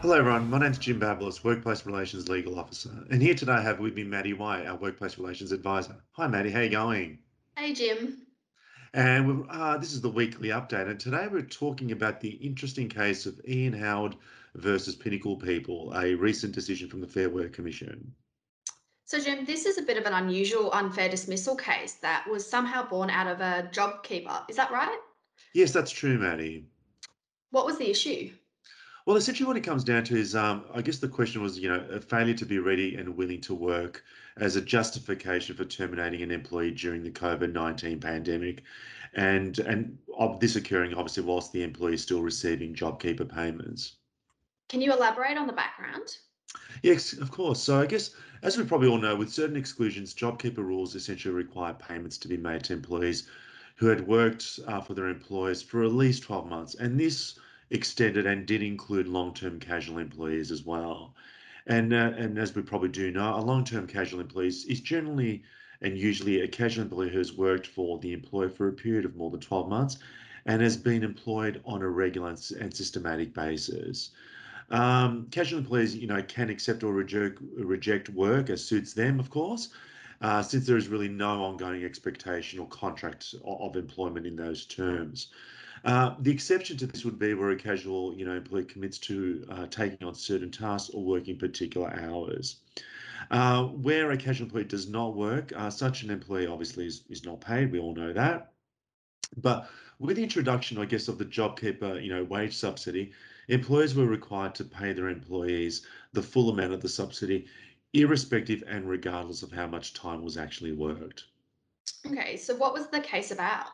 Hello, everyone. My name's Jim Babelis, Workplace Relations Legal Officer. And here today I have with me Maddie White, our Workplace Relations Advisor. Hi, Maddie. How are you going? Hey, Jim. And uh, this is the weekly update. And today we're talking about the interesting case of Ian Howard versus Pinnacle People, a recent decision from the Fair Work Commission. So, Jim, this is a bit of an unusual unfair dismissal case that was somehow born out of a JobKeeper. Is that right? Yes, that's true, Maddie. What was the issue? Well, essentially, what it comes down to is, um, I guess the question was, you know, a failure to be ready and willing to work as a justification for terminating an employee during the COVID nineteen pandemic, and and of this occurring obviously whilst the employee is still receiving JobKeeper payments. Can you elaborate on the background? Yes, of course. So I guess, as we probably all know, with certain exclusions, JobKeeper rules essentially require payments to be made to employees who had worked uh, for their employers for at least 12 months. And this extended and did include long-term casual employees as well. And uh, and as we probably do know, a long-term casual employee is generally and usually a casual employee who has worked for the employer for a period of more than 12 months and has been employed on a regular and systematic basis. Um, casual employees, you know, can accept or reject reject work as suits them, of course, uh, since there is really no ongoing expectation or contract of employment in those terms. Uh, the exception to this would be where a casual, you know, employee commits to uh, taking on certain tasks or working particular hours. Uh, where a casual employee does not work, uh, such an employee obviously is, is not paid. We all know that. But with the introduction, I guess, of the JobKeeper, you know, wage subsidy, employers were required to pay their employees the full amount of the subsidy, irrespective and regardless of how much time was actually worked. Okay, so what was the case about?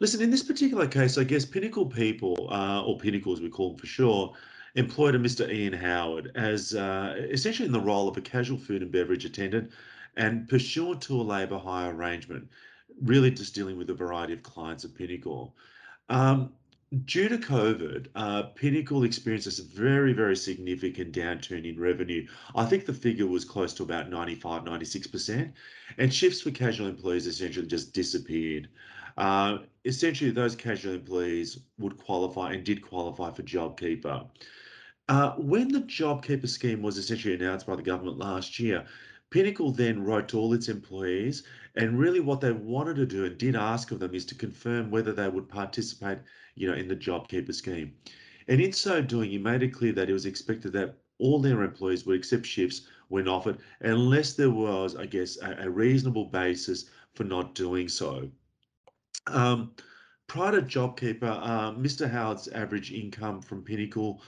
Listen, in this particular case, I guess Pinnacle people, uh, or Pinnacle as we call them for sure, employed a Mr. Ian Howard as uh, essentially in the role of a casual food and beverage attendant and pursuant to a labour hire arrangement, really just dealing with a variety of clients at Pinnacle. Um, Due to COVID, uh, Pinnacle experienced a very, very significant downturn in revenue. I think the figure was close to about 95, 96%, and shifts for casual employees essentially just disappeared. Uh, essentially, those casual employees would qualify and did qualify for JobKeeper. Uh, when the JobKeeper scheme was essentially announced by the government last year, Pinnacle then wrote to all its employees, and really what they wanted to do and did ask of them is to confirm whether they would participate, you know, in the JobKeeper scheme. And in so doing, he made it clear that it was expected that all their employees would accept shifts when offered, unless there was, I guess, a, a reasonable basis for not doing so. Um, prior to JobKeeper, uh, Mr. Howard's average income from Pinnacle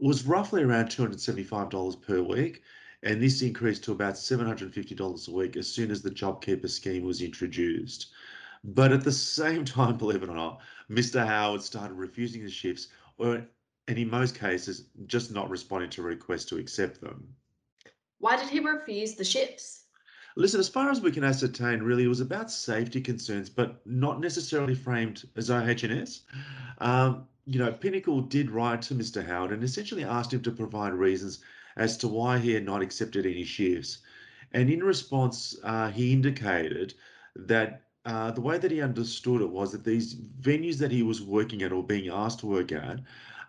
was roughly around $275 per week and this increased to about $750 a week as soon as the JobKeeper scheme was introduced. But at the same time, believe it or not, Mr. Howard started refusing the shifts, or and in most cases, just not responding to requests to accept them. Why did he refuse the shifts? Listen, as far as we can ascertain, really, it was about safety concerns, but not necessarily framed as OHS. Um, you know, Pinnacle did write to Mr. Howard and essentially asked him to provide reasons as to why he had not accepted any shifts. And in response, uh, he indicated that uh, the way that he understood it was that these venues that he was working at or being asked to work at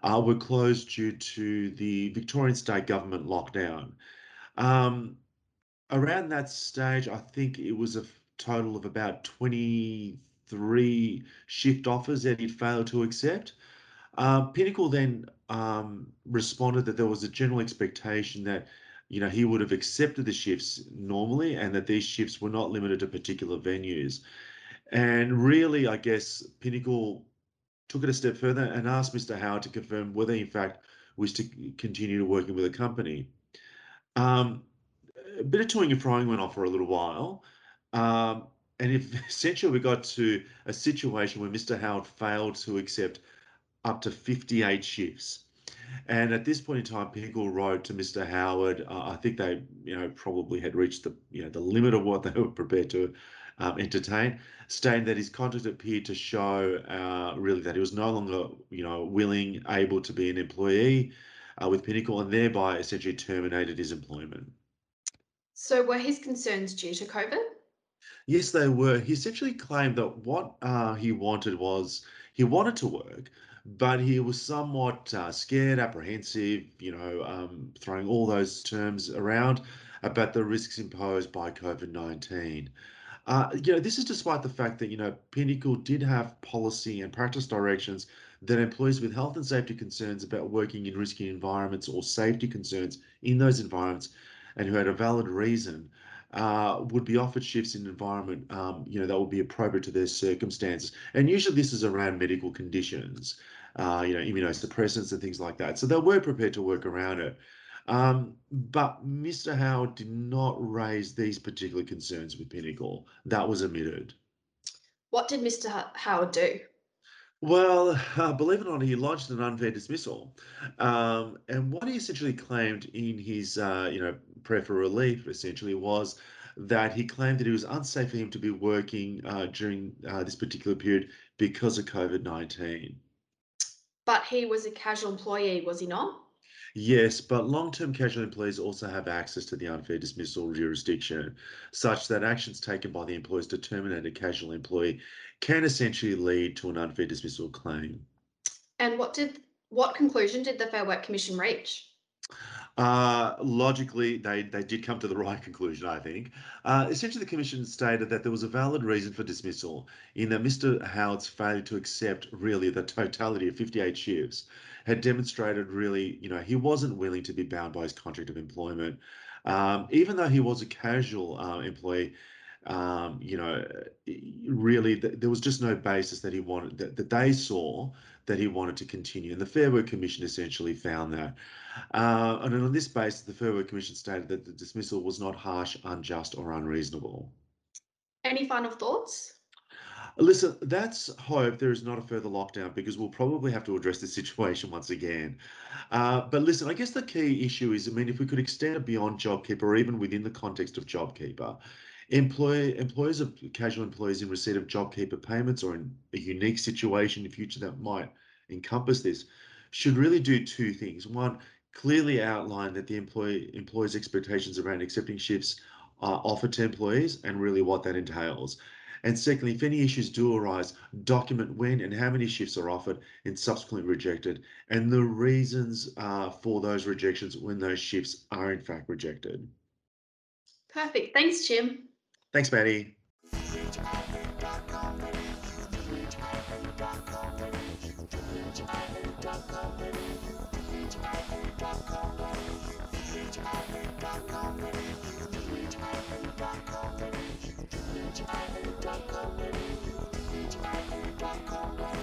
uh, were closed due to the Victorian state government lockdown. Um, around that stage, I think it was a total of about 23 shift offers that he'd failed to accept. Uh, Pinnacle then um, responded that there was a general expectation that you know he would have accepted the shifts normally and that these shifts were not limited to particular venues. And really i guess pinnacle took it a step further and asked mr howard to confirm whether in fact was to continue working with the company. Um, a bit of toying and frying went on for a little while. Um, and if essentially we got to a situation where mr howard failed to accept up to 58 shifts. And at this point in time, Pinnacle wrote to Mr. Howard. Uh, I think they, you know, probably had reached the, you know, the limit of what they were prepared to um, entertain, stating that his conduct appeared to show uh, really that he was no longer, you know, willing, able to be an employee uh, with Pinnacle, and thereby essentially terminated his employment. So were his concerns due to COVID? Yes, they were. He essentially claimed that what uh, he wanted was he wanted to work, but he was somewhat uh, scared, apprehensive, you know, um, throwing all those terms around about the risks imposed by COVID 19. Uh, you know, this is despite the fact that, you know, Pinnacle did have policy and practice directions that employees with health and safety concerns about working in risky environments or safety concerns in those environments and who had a valid reason uh, would be offered shifts in an environment, um, you know, that would be appropriate to their circumstances. And usually this is around medical conditions, uh, you know, immunosuppressants and things like that. So they were prepared to work around it. Um, but Mr. Howard did not raise these particular concerns with Pinnacle. That was omitted. What did Mr. Howard do? Well, uh, believe it or not, he lodged an unfair dismissal. Um, and what he essentially claimed in his, uh, you know, prayer for relief essentially was that he claimed that it was unsafe for him to be working uh, during uh, this particular period because of COVID 19. But he was a casual employee, was he not? Yes, but long-term casual employees also have access to the unfair dismissal jurisdiction, such that actions taken by the employers to terminate a casual employee can essentially lead to an unfair dismissal claim. And what did what conclusion did the Fair Work Commission reach? Uh, logically, they, they did come to the right conclusion, I think. Uh, essentially, the Commission stated that there was a valid reason for dismissal in that Mr. Howard's failure to accept really the totality of 58 shifts had demonstrated really, you know, he wasn't willing to be bound by his contract of employment. Um, even though he was a casual uh, employee, um, you know, really th- there was just no basis that he wanted that, that they saw that he wanted to continue. And the Fair Work Commission essentially found that. Uh, and on this basis, the Fair Work Commission stated that the dismissal was not harsh, unjust, or unreasonable. Any final thoughts? Listen, that's hope there is not a further lockdown because we'll probably have to address this situation once again. Uh, but listen, I guess the key issue is, I mean, if we could extend it beyond JobKeeper or even within the context of JobKeeper, employ, employers of casual employees in receipt of JobKeeper payments or in a unique situation in the future that might encompass this should really do two things. One, clearly outline that the employee employees' expectations around accepting shifts are offered to employees and really what that entails. And secondly, if any issues do arise, document when and how many shifts are offered and subsequently rejected, and the reasons uh, for those rejections when those shifts are in fact rejected. Perfect. Thanks, Jim. Thanks, Maddie. Thank you.